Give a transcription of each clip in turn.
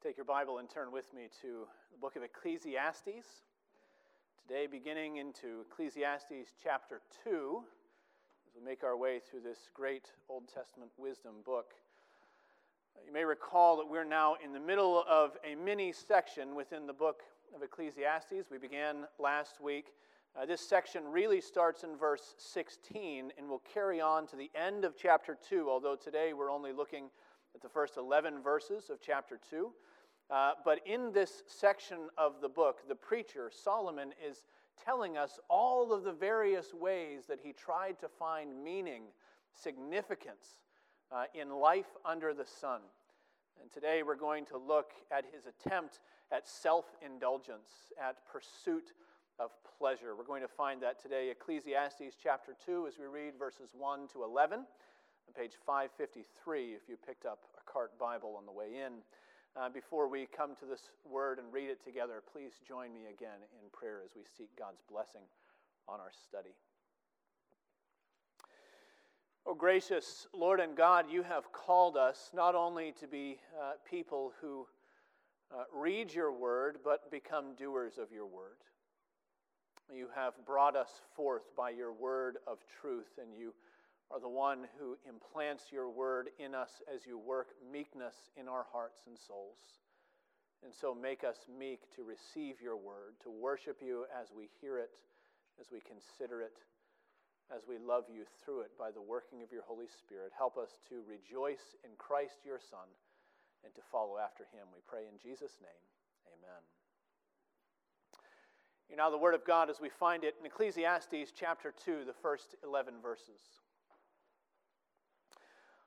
Take your Bible and turn with me to the book of Ecclesiastes. Today, beginning into Ecclesiastes chapter 2, as we make our way through this great Old Testament wisdom book. You may recall that we're now in the middle of a mini section within the book of Ecclesiastes. We began last week. Uh, this section really starts in verse 16 and will carry on to the end of chapter 2, although today we're only looking at the first 11 verses of chapter 2. Uh, but in this section of the book, the preacher, Solomon, is telling us all of the various ways that he tried to find meaning, significance uh, in life under the sun. And today we're going to look at his attempt at self indulgence, at pursuit of pleasure. We're going to find that today, Ecclesiastes chapter 2, as we read verses 1 to 11, on page 553, if you picked up a cart Bible on the way in. Uh, before we come to this word and read it together, please join me again in prayer as we seek God's blessing on our study. Oh, gracious Lord and God, you have called us not only to be uh, people who uh, read your word, but become doers of your word. You have brought us forth by your word of truth, and you are the one who implants your word in us as you work meekness in our hearts and souls. And so make us meek to receive your word, to worship you as we hear it, as we consider it, as we love you through it by the working of your Holy Spirit. Help us to rejoice in Christ your Son and to follow after him. We pray in Jesus' name. Amen. You Now, the Word of God as we find it in Ecclesiastes chapter 2, the first 11 verses.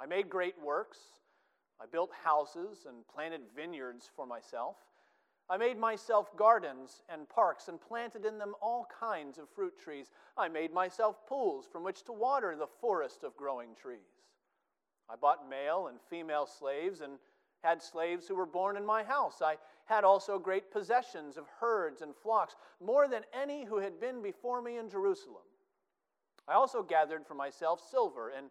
I made great works. I built houses and planted vineyards for myself. I made myself gardens and parks and planted in them all kinds of fruit trees. I made myself pools from which to water the forest of growing trees. I bought male and female slaves and had slaves who were born in my house. I had also great possessions of herds and flocks, more than any who had been before me in Jerusalem. I also gathered for myself silver and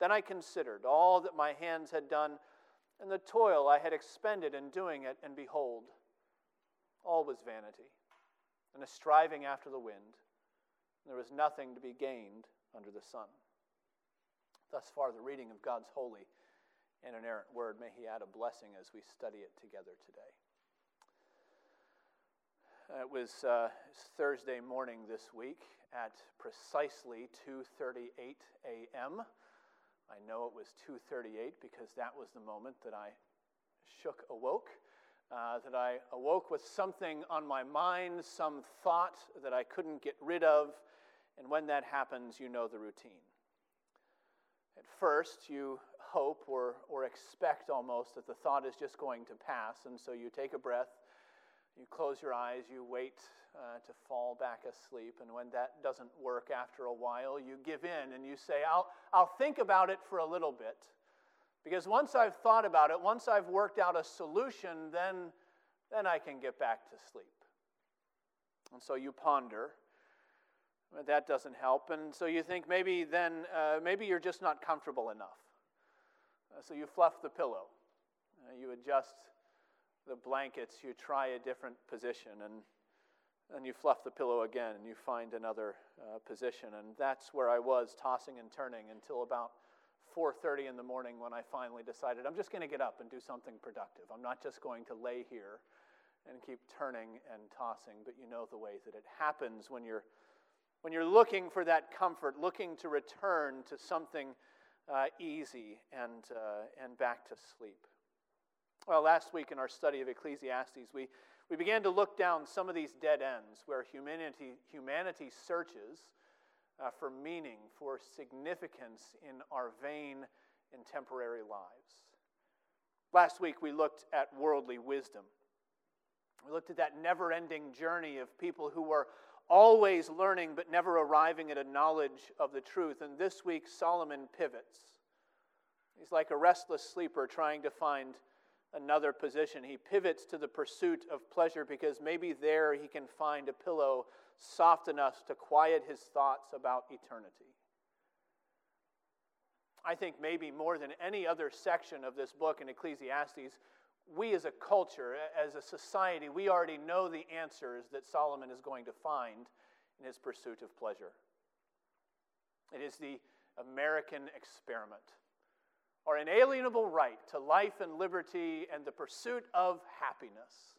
Then I considered all that my hands had done and the toil I had expended in doing it, and behold, all was vanity and a striving after the wind. There was nothing to be gained under the sun. Thus far, the reading of God's holy and inerrant word. May He add a blessing as we study it together today. It was uh, Thursday morning this week at precisely 2:38 a.m. I know it was 2:38 because that was the moment that I shook awoke. Uh, that I awoke with something on my mind, some thought that I couldn't get rid of, and when that happens, you know the routine. At first, you hope or, or expect almost that the thought is just going to pass, and so you take a breath, you close your eyes, you wait uh, to fall back asleep. And when that doesn't work after a while, you give in and you say, I'll, I'll think about it for a little bit. Because once I've thought about it, once I've worked out a solution, then, then I can get back to sleep. And so you ponder. But that doesn't help. And so you think maybe then, uh, maybe you're just not comfortable enough. Uh, so you fluff the pillow. Uh, you adjust the blankets, you try a different position, and and you fluff the pillow again and you find another uh, position. And that's where I was, tossing and turning until about 4:30 in the morning when I finally decided I'm just going to get up and do something productive. I'm not just going to lay here and keep turning and tossing, but you know the way that it happens when you're when you're looking for that comfort, looking to return to something uh, easy and, uh, and back to sleep. Well, last week in our study of Ecclesiastes, we, we began to look down some of these dead ends where humanity, humanity searches uh, for meaning, for significance in our vain and temporary lives. Last week, we looked at worldly wisdom. We looked at that never ending journey of people who were always learning but never arriving at a knowledge of the truth. And this week, Solomon pivots. He's like a restless sleeper trying to find another position. He pivots to the pursuit of pleasure because maybe there he can find a pillow soft enough to quiet his thoughts about eternity. I think maybe more than any other section of this book in Ecclesiastes, we as a culture, as a society, we already know the answers that Solomon is going to find in his pursuit of pleasure. It is the American experiment, our inalienable right to life and liberty and the pursuit of happiness.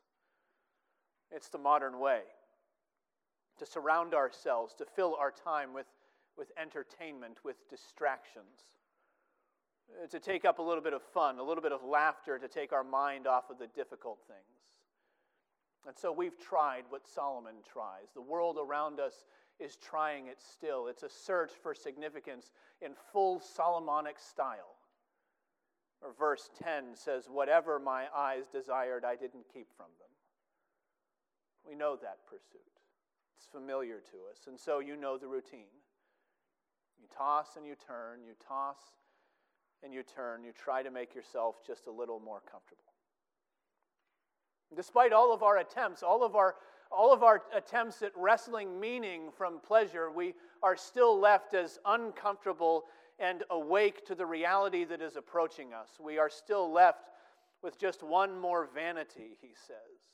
It's the modern way to surround ourselves, to fill our time with, with entertainment, with distractions, uh, to take up a little bit of fun, a little bit of laughter, to take our mind off of the difficult things. And so we've tried what Solomon tries. The world around us is trying it still. It's a search for significance in full Solomonic style. Or verse 10 says, Whatever my eyes desired, I didn't keep from them. We know that pursuit. It's familiar to us. And so you know the routine. You toss and you turn, you toss and you turn, you try to make yourself just a little more comfortable. Despite all of our attempts, all of our, all of our attempts at wrestling meaning from pleasure, we are still left as uncomfortable and awake to the reality that is approaching us. We are still left with just one more vanity, he says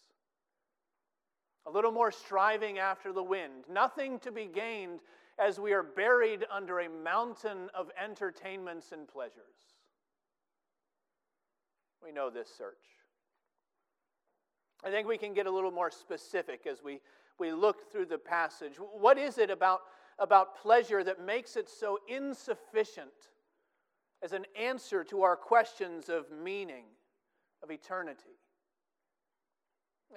a little more striving after the wind, nothing to be gained as we are buried under a mountain of entertainments and pleasures. We know this search. I think we can get a little more specific as we, we look through the passage. What is it about, about pleasure that makes it so insufficient as an answer to our questions of meaning, of eternity?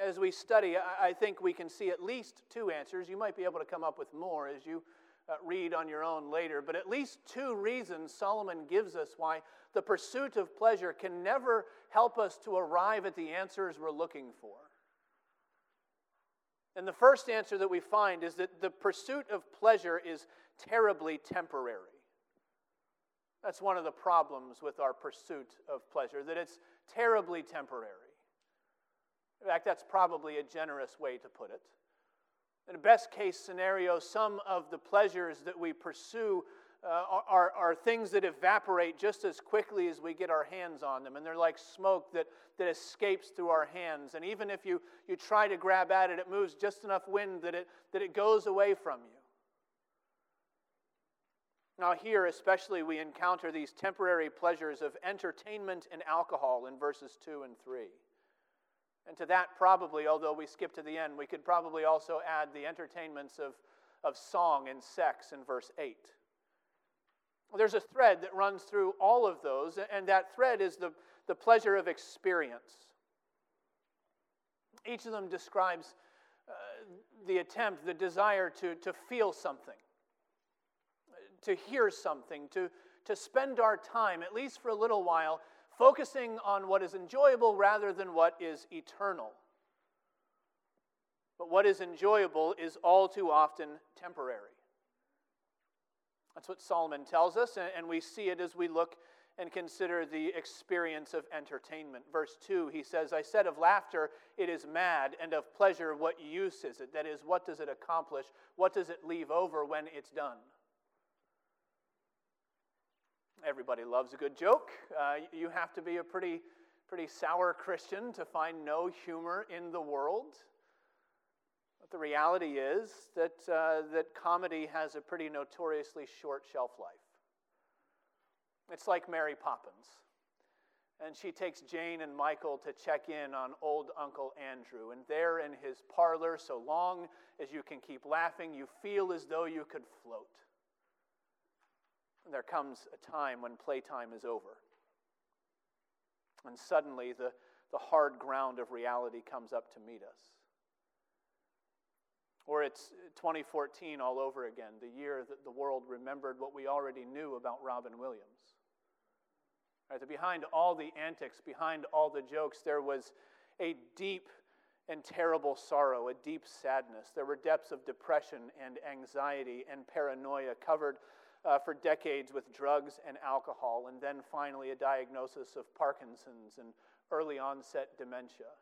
as we study, I think we can see at least two answers. You might be able to come up with more as you uh, read on your own later, but at least two reasons Solomon gives us why the pursuit of pleasure can never help us to arrive at the answers we're looking for. And the first answer that we find is that the pursuit of pleasure is terribly temporary. That's one of the problems with our pursuit of pleasure, that it's terribly temporary. In fact, that's probably a generous way to put it. In a best case scenario, some of the pleasures that we pursue uh, are, are things that evaporate just as quickly as we get our hands on them. And they're like smoke that, that escapes through our hands. And even if you, you try to grab at it, it moves just enough wind that it, that it goes away from you. Now, here especially, we encounter these temporary pleasures of entertainment and alcohol in verses 2 and 3. And to that, probably, although we skip to the end, we could probably also add the entertainments of, of song and sex in verse 8. There's a thread that runs through all of those, and that thread is the, the pleasure of experience. Each of them describes uh, the attempt, the desire to, to feel something, to hear something, to, to spend our time, at least for a little while, focusing on what is enjoyable rather than what is eternal. But what is enjoyable is all too often temporary. That's what Solomon tells us, and we see it as we look and consider the experience of entertainment. Verse 2, he says, I said of laughter, it is mad, and of pleasure, what use is it? That is, what does it accomplish? What does it leave over when it's done? Everybody loves a good joke. Uh, you have to be a pretty, pretty sour Christian to find no humor in the world. But the reality is that, uh, that comedy has a pretty notoriously short shelf life. It's like Mary Poppins. And she takes Jane and Michael to check in on old Uncle Andrew. And there in his parlor, so long as you can keep laughing, you feel as though you could float. And there comes a time when playtime is over. And suddenly the, the hard ground of reality comes up to meet us. Or it's 2014 all over again, the year that the world remembered what we already knew about Robin Williams. Right, that behind all the antics, behind all the jokes, there was a deep and terrible sorrow, a deep sadness. There were depths of depression and anxiety and paranoia covered uh, for decades with drugs and alcohol, and then finally a diagnosis of Parkinson's and early onset dementia.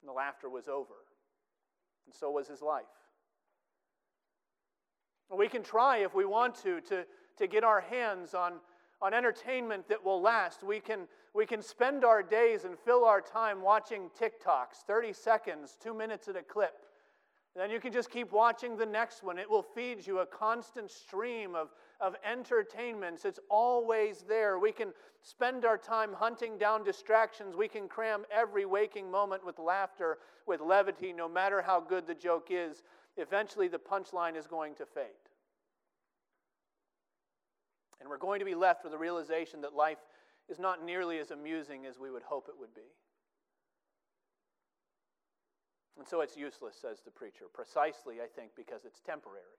And the laughter was over, and so was his life. We can try if we want to, to, to get our hands on, on entertainment that will last. We can, we can spend our days and fill our time watching TikToks, 30 seconds, two minutes at a clip. Then you can just keep watching the next one. It will feed you a constant stream of, of entertainments. It's always there. We can spend our time hunting down distractions. We can cram every waking moment with laughter, with levity, no matter how good the joke is. Eventually, the punchline is going to fade. And we're going to be left with the realization that life is not nearly as amusing as we would hope it would be. And so it's useless, says the preacher, precisely, I think, because it's temporary.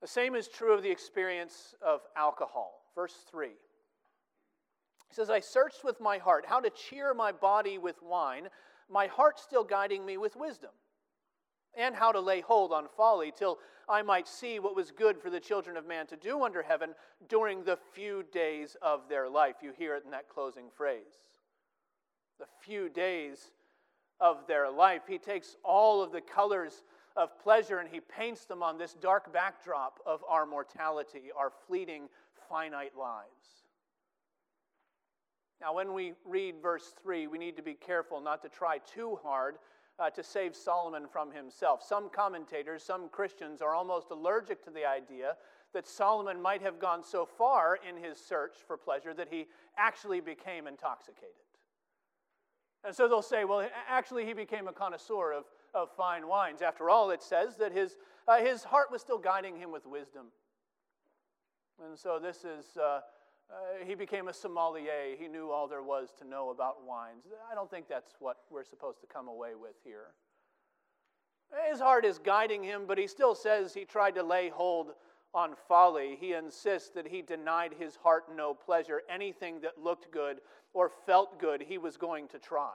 The same is true of the experience of alcohol. Verse 3. He says, I searched with my heart how to cheer my body with wine, my heart still guiding me with wisdom, and how to lay hold on folly, till I might see what was good for the children of man to do under heaven during the few days of their life. You hear it in that closing phrase. The few days of their life. He takes all of the colors of pleasure and he paints them on this dark backdrop of our mortality, our fleeting, finite lives. Now, when we read verse 3, we need to be careful not to try too hard uh, to save Solomon from himself. Some commentators, some Christians, are almost allergic to the idea that Solomon might have gone so far in his search for pleasure that he actually became intoxicated. And so they'll say, well, actually, he became a connoisseur of, of fine wines. After all, it says that his, uh, his heart was still guiding him with wisdom. And so this is, uh, uh, he became a sommelier. He knew all there was to know about wines. I don't think that's what we're supposed to come away with here. His heart is guiding him, but he still says he tried to lay hold on folly. He insists that he denied his heart no pleasure. Anything that looked good or felt good, he was going to try.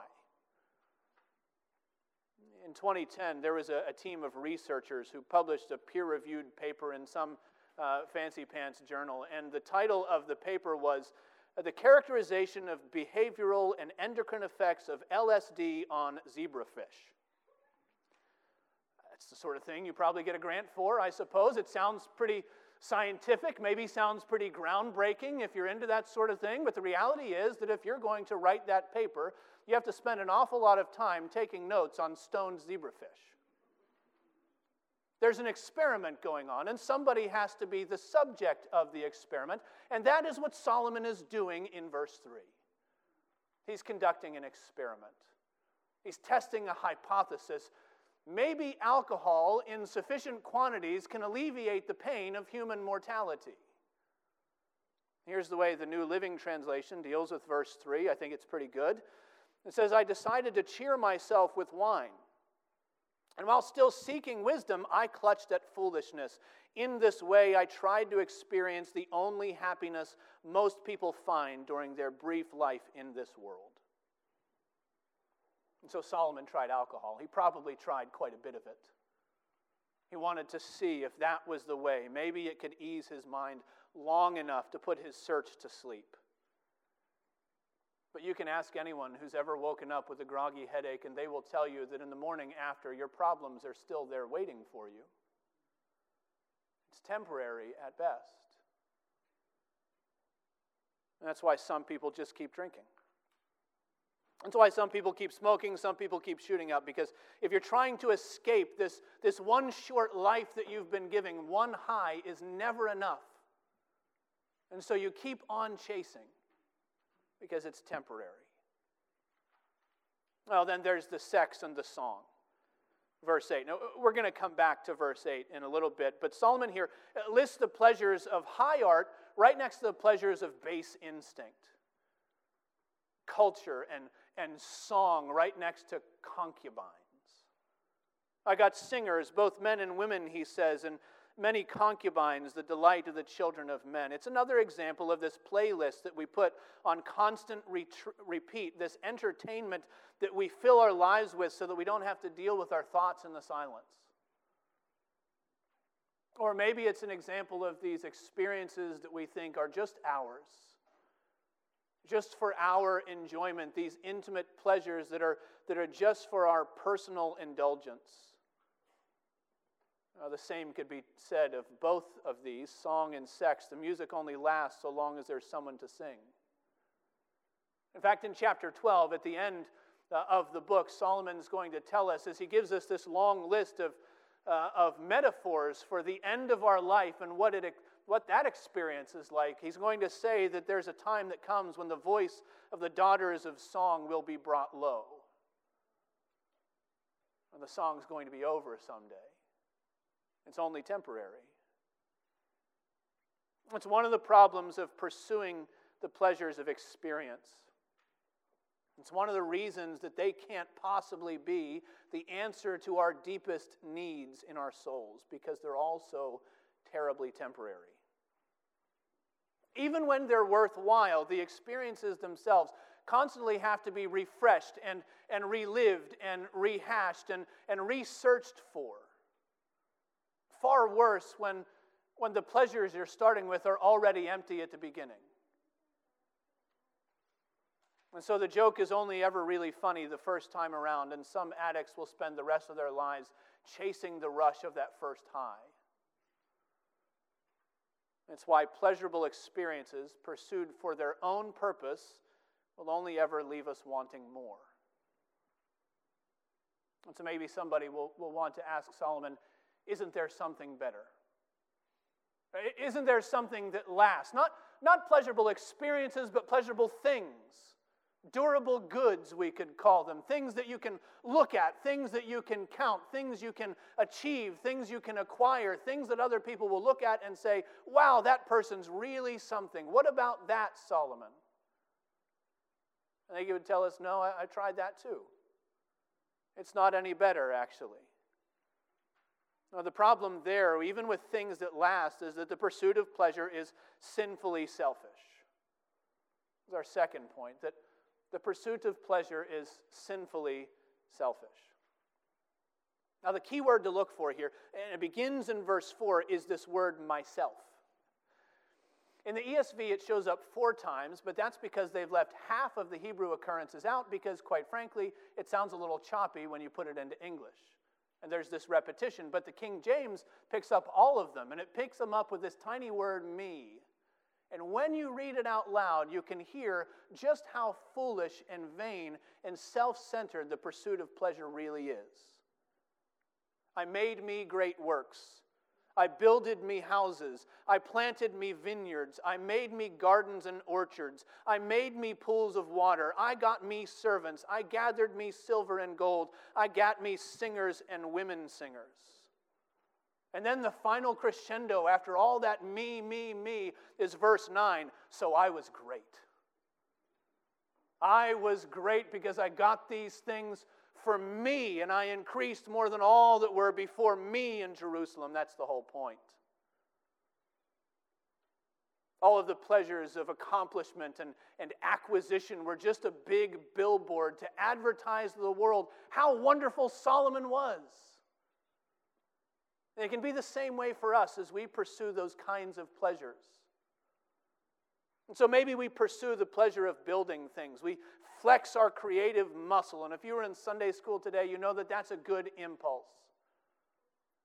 In 2010, there was a, a team of researchers who published a peer reviewed paper in some uh, fancy pants journal, and the title of the paper was uh, The Characterization of Behavioral and Endocrine Effects of LSD on Zebrafish. That's the sort of thing you probably get a grant for, I suppose. It sounds pretty scientific, maybe sounds pretty groundbreaking if you're into that sort of thing, but the reality is that if you're going to write that paper, you have to spend an awful lot of time taking notes on stoned zebrafish. There's an experiment going on, and somebody has to be the subject of the experiment, and that is what Solomon is doing in verse 3. He's conducting an experiment. He's testing a hypothesis maybe alcohol in sufficient quantities can alleviate the pain of human mortality. Here's the way the New Living Translation deals with verse 3. I think it's pretty good. It says, I decided to cheer myself with wine. And while still seeking wisdom, I clutched at foolishness. In this way, I tried to experience the only happiness most people find during their brief life in this world. And so Solomon tried alcohol. He probably tried quite a bit of it. He wanted to see if that was the way. Maybe it could ease his mind long enough to put his search to sleep. But you can ask anyone who's ever woken up with a groggy headache, and they will tell you that in the morning after, your problems are still there waiting for you. It's temporary at best. And that's why some people just keep drinking. That's why some people keep smoking, some people keep shooting up, because if you're trying to escape this, this one short life that you've been giving, one high is never enough. And so you keep on chasing because it's temporary. Well, then there's the sex and the song. Verse 8. Now, we're going to come back to verse 8 in a little bit, but Solomon here uh, lists the pleasures of high art right next to the pleasures of base instinct. Culture and, and song right next to concubines. I got singers, both men and women, he says, and many concubines, the delight of the children of men. It's another example of this playlist that we put on constant repeat, this entertainment that we fill our lives with so that we don't have to deal with our thoughts in the silence. Or maybe it's an example of these experiences that we think are just ours, just for our enjoyment, these intimate pleasures that are, that are just for our personal indulgence. Uh, the same could be said of both of these song and sex. The music only lasts so long as there's someone to sing. In fact, in chapter 12, at the end uh, of the book, Solomon's going to tell us as he gives us this long list of, uh, of metaphors for the end of our life and what, it, what that experience is like. He's going to say that there's a time that comes when the voice of the daughters of song will be brought low. And the song's going to be over someday. It's only temporary. It's one of the problems of pursuing the pleasures of experience. It's one of the reasons that they can't possibly be the answer to our deepest needs in our souls because they're also terribly temporary. Even when they're worthwhile, the experiences themselves constantly have to be refreshed and, and relived and rehashed and, and researched for far worse when, when the pleasures you're starting with are already empty at the beginning. And so the joke is only ever really funny the first time around, and some addicts will spend the rest of their lives chasing the rush of that first high. It's why pleasurable experiences pursued for their own purpose will only ever leave us wanting more. And so maybe somebody will, will want to ask Solomon, isn't there something better? Isn't there something that lasts? Not, not pleasurable experiences, but pleasurable things. Durable goods, we could call them. Things that you can look at, things that you can count, things you can achieve, things you can acquire, things that other people will look at and say, wow, that person's really something. What about that, Solomon? And they would tell us, no, I, I tried that too. It's not any better, actually. Now, the problem there, even with things that last, is that the pursuit of pleasure is sinfully selfish. Is our second point that the pursuit of pleasure is sinfully selfish. Now, the key word to look for here, and it begins in verse 4, is this word myself. In the ESV, it shows up four times, but that's because they've left half of the Hebrew occurrences out because, quite frankly, it sounds a little choppy when you put it into English and there's this repetition. But the King James picks up all of them, and it picks them up with this tiny word, me. And when you read it out loud, you can hear just how foolish and vain and self centered the pursuit of pleasure really is. I made me great works. I builded me houses. I planted me vineyards. I made me gardens and orchards. I made me pools of water. I got me servants. I gathered me silver and gold. I got me singers and women singers. And then the final crescendo after all that me, me, me is verse 9. So I was great. I was great because I got these things for me, and I increased more than all that were before me in Jerusalem. That's the whole point. All of the pleasures of accomplishment and, and acquisition were just a big billboard to advertise to the world how wonderful Solomon was. And it can be the same way for us as we pursue those kinds of pleasures. And so maybe we pursue the pleasure of building things. We flex our creative muscle. And if you were in Sunday school today, you know that that's a good impulse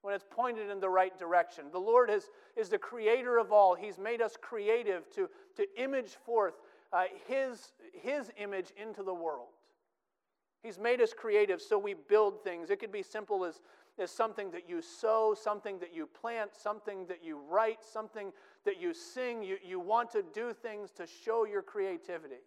when it's pointed in the right direction. The Lord is, is the creator of all, He's made us creative to, to image forth uh, his, his image into the world. He's made us creative so we build things. It could be simple as, as something that you sow, something that you plant, something that you write, something that you sing. You, you want to do things to show your creativity.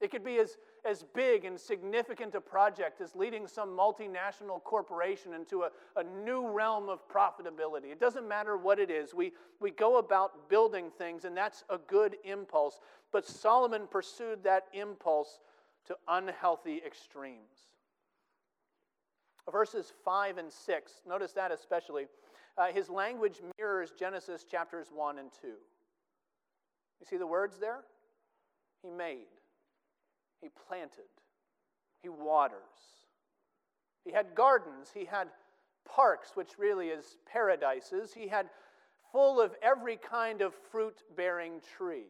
It could be as, as big and significant a project as leading some multinational corporation into a, a new realm of profitability. It doesn't matter what it is. We, we go about building things, and that's a good impulse. But Solomon pursued that impulse to unhealthy extremes. Verses 5 and 6, notice that especially. Uh, his language mirrors Genesis chapters 1 and 2. You see the words there? He made, he planted, he waters. He had gardens, he had parks, which really is paradises. He had full of every kind of fruit bearing tree.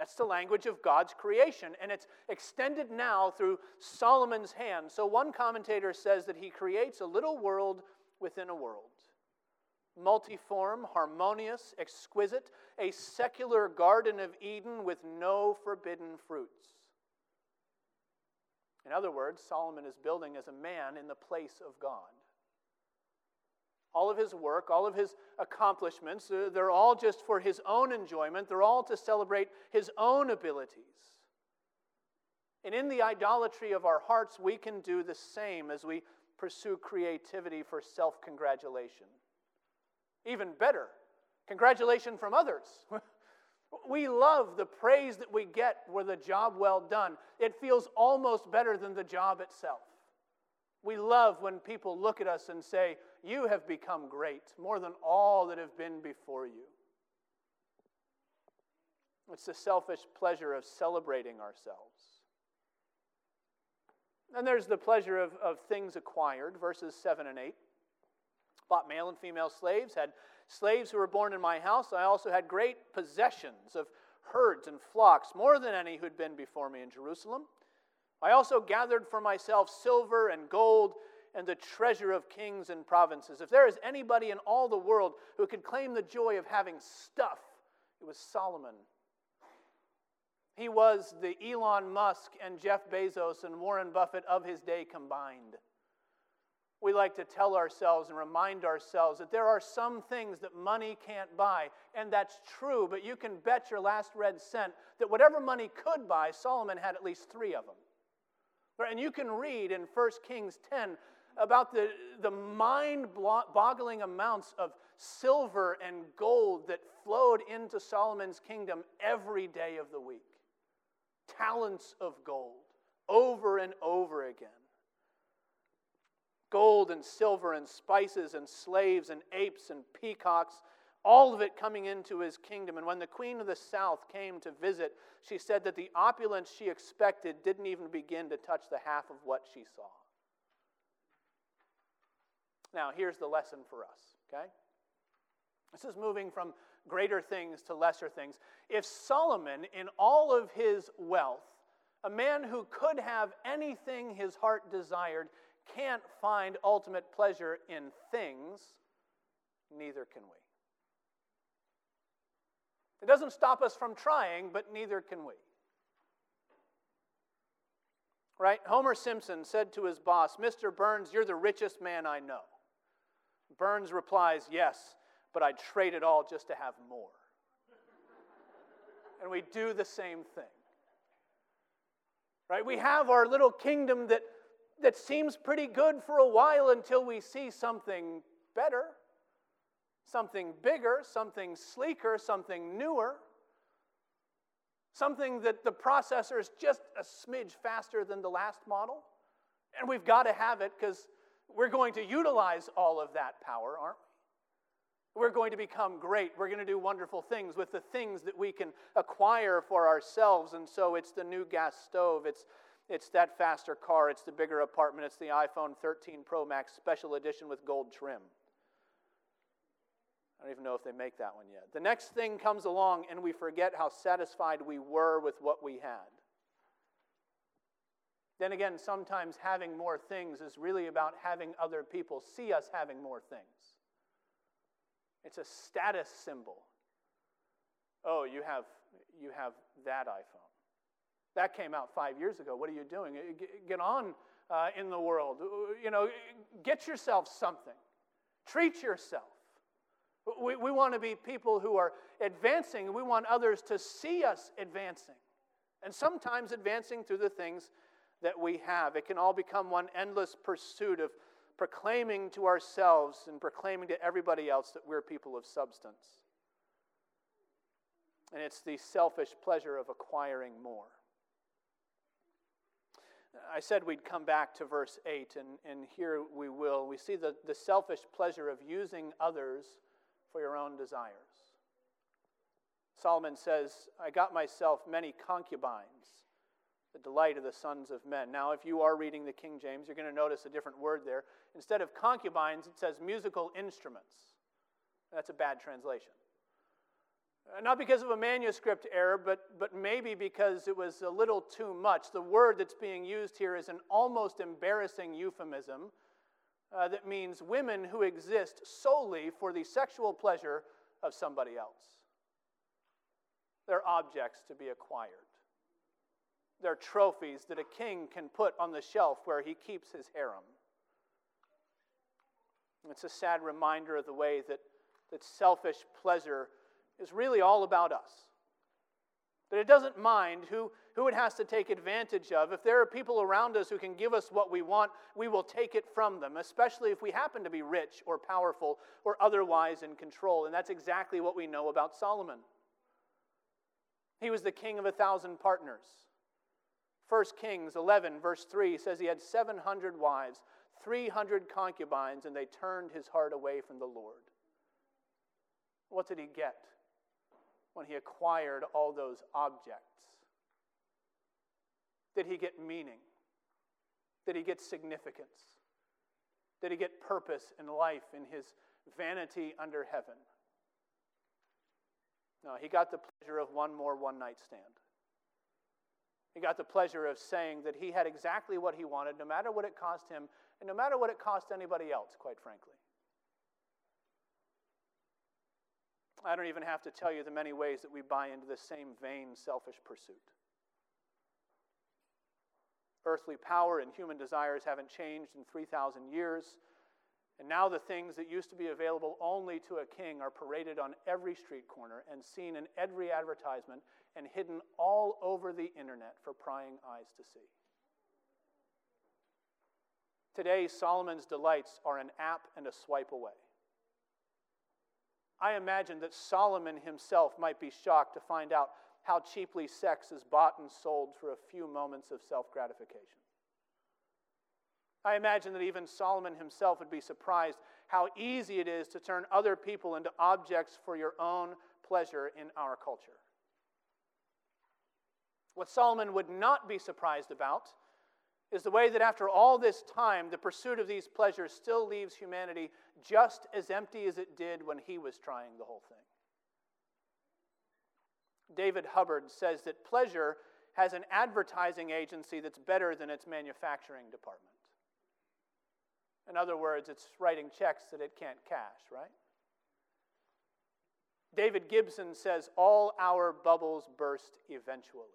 That's the language of God's creation, and it's extended now through Solomon's hand. So, one commentator says that he creates a little world within a world. Multiform, harmonious, exquisite, a secular Garden of Eden with no forbidden fruits. In other words, Solomon is building as a man in the place of God all of his work, all of his accomplishments, uh, they're all just for his own enjoyment. They're all to celebrate his own abilities. And in the idolatry of our hearts, we can do the same as we pursue creativity for self congratulation. Even better, congratulation from others. we love the praise that we get for the job well done. It feels almost better than the job itself. We love when people look at us and say, You have become great, more than all that have been before you. It's the selfish pleasure of celebrating ourselves. And there's the pleasure of, of things acquired, verses 7 and 8. Bought male and female slaves, had slaves who were born in my house. I also had great possessions of herds and flocks, more than any who'd been before me in Jerusalem. I also gathered for myself silver and gold and the treasure of kings and provinces. If there is anybody in all the world who could claim the joy of having stuff, it was Solomon. He was the Elon Musk and Jeff Bezos and Warren Buffett of his day combined. We like to tell ourselves and remind ourselves that there are some things that money can't buy, and that's true, but you can bet your last red cent that whatever money could buy, Solomon had at least three of them. And you can read in 1 Kings 10 about the, the mind boggling amounts of silver and gold that flowed into Solomon's kingdom every day of the week. Talents of gold, over and over again. Gold and silver and spices and slaves and apes and peacocks all of it coming into his kingdom. And when the queen of the south came to visit, she said that the opulence she expected didn't even begin to touch the half of what she saw. Now, here's the lesson for us, okay? This is moving from greater things to lesser things. If Solomon, in all of his wealth, a man who could have anything his heart desired, can't find ultimate pleasure in things, neither can we. It doesn't stop us from trying, but neither can we. Right? Homer Simpson said to his boss, Mr. Burns, you're the richest man I know. Burns replies, Yes, but I'd trade it all just to have more. and we do the same thing. Right? We have our little kingdom that, that seems pretty good for a while until we see something better something bigger, something sleeker, something newer, something that the processor is just a smidge faster than the last model. And we've got to have it because we're going to utilize all of that power, aren't we? We're going to become great. We're going to do wonderful things with the things that we can acquire for ourselves. And so it's the new gas stove, it's, it's that faster car, it's the bigger apartment, it's the iPhone 13 Pro Max special edition with gold trim. I don't even know if they make that one yet. The next thing comes along, and we forget how satisfied we were with what we had. Then again, sometimes having more things is really about having other people see us having more things. It's a status symbol. Oh, you have, you have that iPhone. That came out five years ago. What are you doing? Get on uh, in the world. You know, get yourself something. Treat yourself. We, we want to be people who are advancing. We want others to see us advancing. And sometimes advancing through the things that we have. It can all become one endless pursuit of proclaiming to ourselves and proclaiming to everybody else that we're people of substance. And it's the selfish pleasure of acquiring more. I said we'd come back to verse 8, and, and here we will. We see the, the selfish pleasure of using others for your own desires. Solomon says, I got myself many concubines, the delight of the sons of men. Now, if you are reading the King James, you're going to notice a different word there. Instead of concubines, it says musical instruments. That's a bad translation. Uh, not because of a manuscript error, but, but maybe because it was a little too much. The word that's being used here is an almost embarrassing euphemism uh, that means women who exist solely for the sexual pleasure of somebody else. They're objects to be acquired. They're trophies that a king can put on the shelf where he keeps his harem. It's a sad reminder of the way that, that selfish pleasure is really all about us. That it doesn't mind who, who it has to take advantage of. If there are people around us who can give us what we want, we will take it from them, especially if we happen to be rich or powerful or otherwise in control. And that's exactly what we know about Solomon. He was the king of a thousand partners. 1 Kings 11, verse 3 says he had 700 wives, 300 concubines, and they turned his heart away from the Lord. What did he get? When he acquired all those objects? Did he get meaning? Did he get significance? Did he get purpose in life in his vanity under heaven? No, he got the pleasure of one more one night stand. He got the pleasure of saying that he had exactly what he wanted, no matter what it cost him, and no matter what it cost anybody else, quite frankly. I don't even have to tell you the many ways that we buy into the same vain, selfish pursuit. Earthly power and human desires haven't changed in 3,000 years. And now the things that used to be available only to a king are paraded on every street corner and seen in every advertisement and hidden all over the internet for prying eyes to see. Today, Solomon's delights are an app and a swipe away. I imagine that Solomon himself might be shocked to find out how cheaply sex is bought and sold for a few moments of self gratification. I imagine that even Solomon himself would be surprised how easy it is to turn other people into objects for your own pleasure in our culture. What Solomon would not be surprised about is the way that after all this time, the pursuit of these pleasures still leaves humanity just as empty as it did when he was trying the whole thing. David Hubbard says that pleasure has an advertising agency that's better than its manufacturing department. In other words, it's writing checks that it can't cash, right? David Gibson says, All our bubbles burst eventually.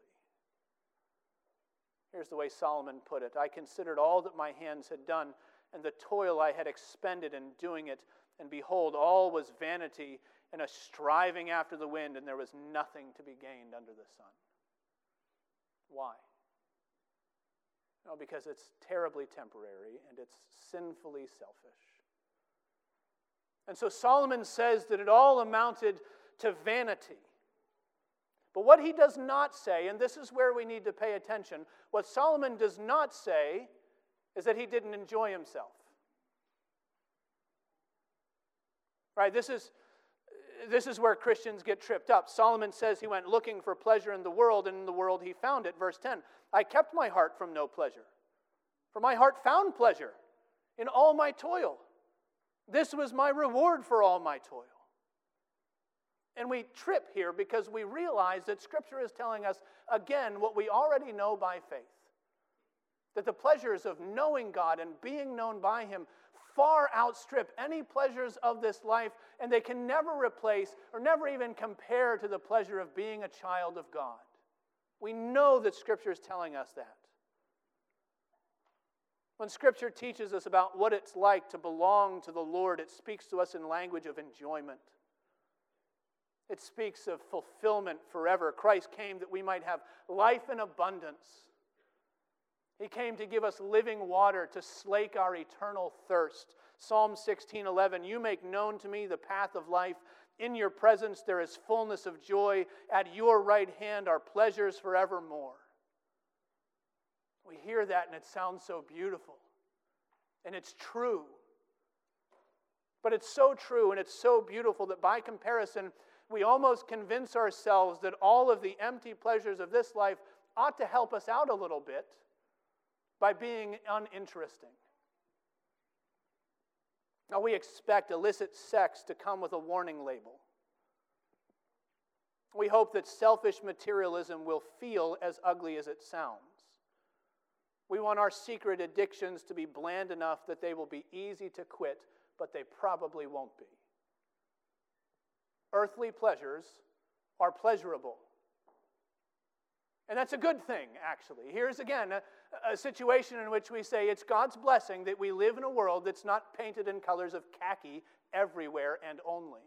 Here's the way Solomon put it I considered all that my hands had done and the toil I had expended in doing it, and behold, all was vanity and a striving after the wind, and there was nothing to be gained under the sun. Why? Because it's terribly temporary and it's sinfully selfish. And so Solomon says that it all amounted to vanity. But what he does not say, and this is where we need to pay attention, what Solomon does not say is that he didn't enjoy himself. Right? This is, this is where Christians get tripped up. Solomon says he went looking for pleasure in the world, and in the world he found it. Verse 10 I kept my heart from no pleasure, for my heart found pleasure in all my toil. This was my reward for all my toil. And we trip here because we realize that Scripture is telling us again what we already know by faith that the pleasures of knowing God and being known by Him far outstrip any pleasures of this life, and they can never replace or never even compare to the pleasure of being a child of God. We know that Scripture is telling us that. When Scripture teaches us about what it's like to belong to the Lord, it speaks to us in language of enjoyment. It speaks of fulfillment forever. Christ came that we might have life in abundance. He came to give us living water to slake our eternal thirst. Psalm 16:11 You make known to me the path of life. In your presence there is fullness of joy. At your right hand are pleasures forevermore. We hear that and it sounds so beautiful. And it's true. But it's so true and it's so beautiful that by comparison, we almost convince ourselves that all of the empty pleasures of this life ought to help us out a little bit by being uninteresting. Now, we expect illicit sex to come with a warning label. We hope that selfish materialism will feel as ugly as it sounds. We want our secret addictions to be bland enough that they will be easy to quit, but they probably won't be. Earthly pleasures are pleasurable. And that's a good thing, actually. Here's again a, a, situation in which we say it's God's blessing that we live in a world that's not painted in colors of khaki everywhere and only.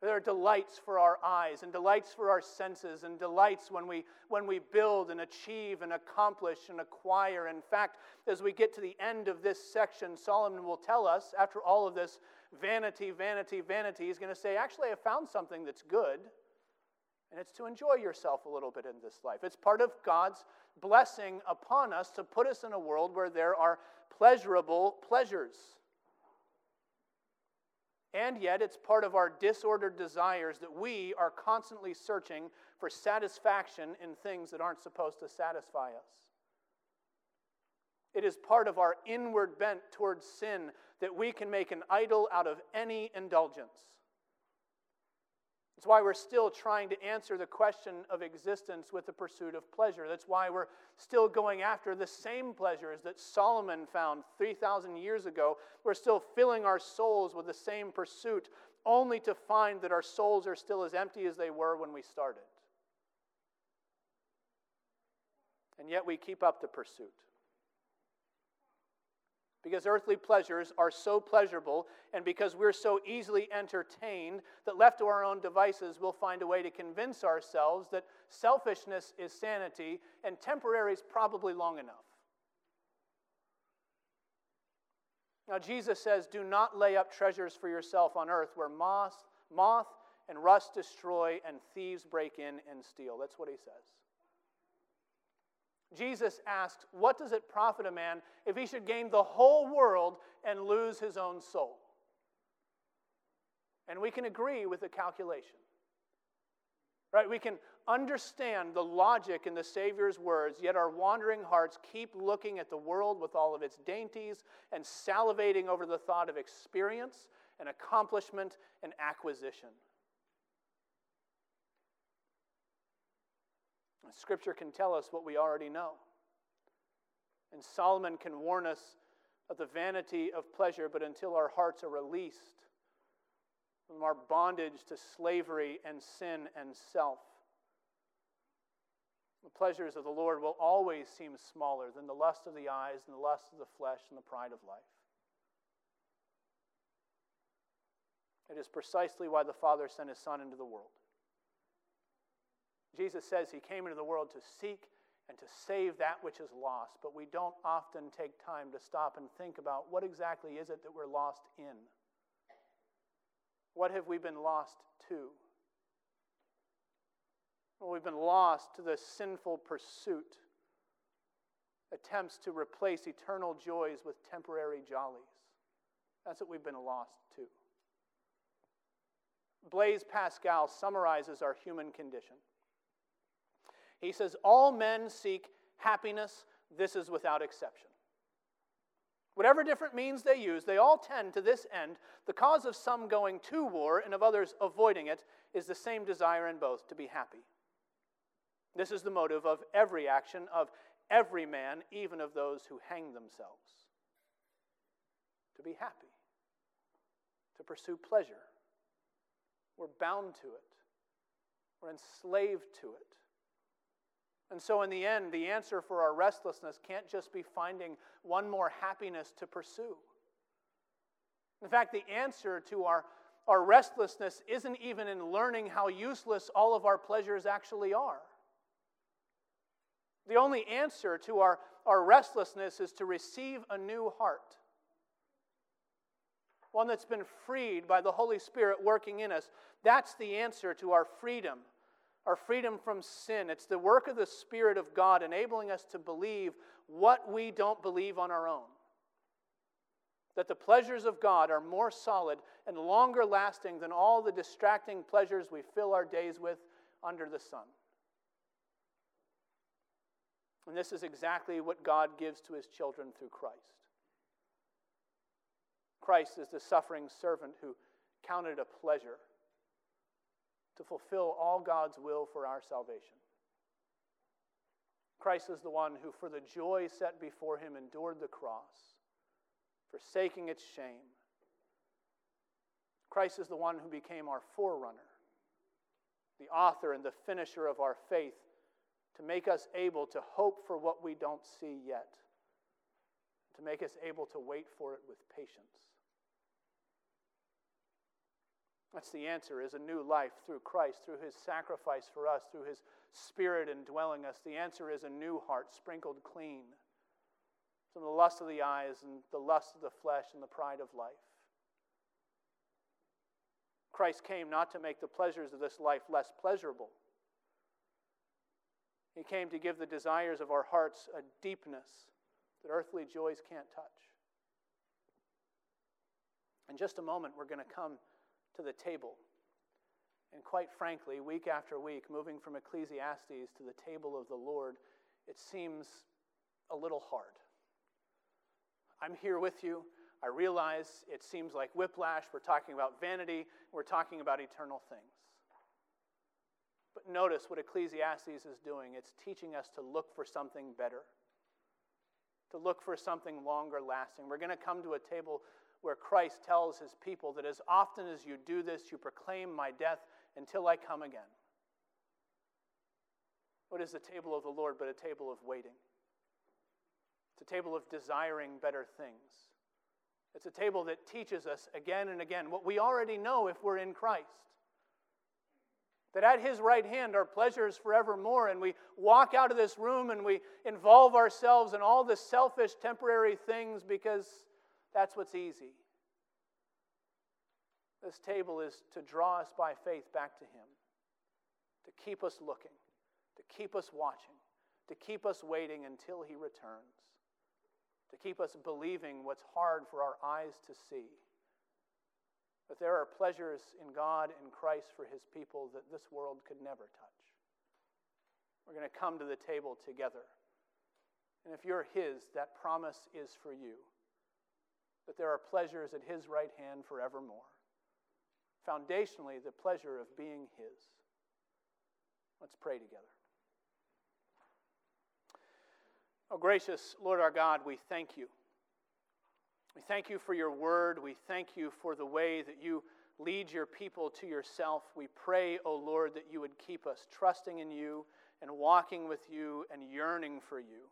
There are delights for our eyes and delights for our senses and delights when we, when we build and achieve and accomplish and acquire. In fact, as we get to the end of this section, Solomon will tell us, after all of this vanity, vanity, vanity, he's going to say, Actually, I found something that's good, and it's to enjoy yourself a little bit in this life. It's part of God's blessing upon us to put us in a world where there are pleasurable pleasures. And yet, it's part of our disordered desires that we are constantly searching for satisfaction in things that aren't supposed to satisfy us. It is part of our inward bent towards sin that we can make an idol out of any indulgence. That's why we're still trying to answer the question of existence with the pursuit of pleasure. That's why we're still going after the same pleasures that Solomon found 3,000 years ago. We're still filling our souls with the same pursuit, only to find that our souls are still as empty as they were when we started. And yet we keep up the pursuit because earthly pleasures are so pleasurable, and because we're so easily entertained that left to our own devices, we'll find a way to convince ourselves that selfishness is sanity and temporary is probably long enough. Now, Jesus says, Do not lay up treasures for yourself on earth where moth, moth and rust destroy and thieves break in and steal. That's what he says. Jesus asks, What does it profit a man if he should gain the whole world and lose his own soul? And we can agree with the calculation. Right? We can understand the logic in the Savior's words, yet our wandering hearts keep looking at the world with all of its dainties and salivating over the thought of experience and accomplishment and acquisition. Scripture can tell us what we already know. And Solomon can warn us of the vanity of pleasure, but until our hearts are released from our bondage to slavery and sin and self, the pleasures of the Lord will always seem smaller than the lust of the eyes and the lust of the flesh and the pride of life. It is precisely why the Father sent his Son into the world Jesus says he came into the world to seek and to save that which is lost, but we don't often take time to stop and think about what exactly is it that we're lost in? What have we been lost to? Well, we've been lost to the sinful pursuit, attempts to replace eternal joys with temporary jollies. That's what we've been lost to. Blaise Pascal summarizes our human condition. He says, All men seek happiness. This is without exception. Whatever different means they use, they all tend to this end. The cause of some going to war and of others avoiding it is the same desire in both to be happy. This is the motive of every action of every man, even of those who hang themselves. To be happy, to pursue pleasure. We're bound to it, we're enslaved to it. And so, in the end, the answer for our restlessness can't just be finding one more happiness to pursue. In fact, the answer to our, our restlessness isn't even in learning how useless all of our pleasures actually are. The only answer to our, our restlessness is to receive a new heart, one that's been freed by the Holy Spirit working in us. That's the answer to our freedom our freedom from sin. It's the work of the Spirit of God enabling us to believe what we don't believe on our own. That the pleasures of God are more solid and longer lasting than all the distracting pleasures we fill our days with under the sun. And this is exactly what God gives to his children through Christ. Christ is the suffering servant who counted a pleasure to fulfill all God's will for our salvation. Christ is the one who, for the joy set before him, endured the cross, forsaking its shame. Christ is the one who became our forerunner, the author and the finisher of our faith, to make us able to hope for what we don't see yet, to make us able to wait for it with patience. That's the answer is a new life through Christ, through his sacrifice for us, through his spirit indwelling us. The answer is a new heart sprinkled clean from the lust of the eyes and the lust of the flesh and the pride of life. Christ came not to make the pleasures of this life less pleasurable. He came to give the desires of our hearts a deepness that earthly joys can't touch. In just a moment, we're going to come to the table. And quite frankly, week after week, moving from Ecclesiastes to the table of the Lord, it seems a little hard. I'm here with you. I realize it seems like whiplash. We're talking about vanity, we're talking about eternal things. But notice what Ecclesiastes is doing it's teaching us to look for something better, to look for something longer lasting. We're going to come to a table where Christ tells his people that as often as you do this, you proclaim my death until I come again. What is the table of the Lord but a table of waiting? It's a table of desiring better things. It's a table that teaches us again and again what we already know if we're in Christ. That at his right hand are pleasures forevermore, and we walk out of this room and we involve ourselves in all the selfish temporary things because that's what's easy. This table is to draw us by faith back to Him, to keep us looking, to keep us watching, to keep us waiting until He returns, to keep us believing what's hard for our eyes to see. That there are pleasures in God and Christ for His people that this world could never touch. We're going to come to the table together. And if you're His, that promise is for you that there are pleasures at his right hand forevermore. Foundationally, the pleasure of being his. Let's pray together. Oh, gracious Lord our God, we thank you. We thank you for your word. We thank you for the way that you lead your people to yourself. We pray, O oh Lord, that you would keep us trusting in you and walking with you and yearning for you.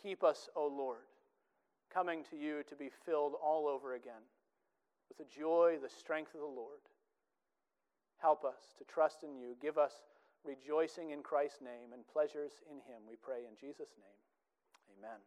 Keep us, O oh Lord coming to you to be filled all over again with the joy, the strength of the Lord. Help us to trust in you. Give us rejoicing in Christ's name and pleasures in him. We pray in Jesus' name. Amen.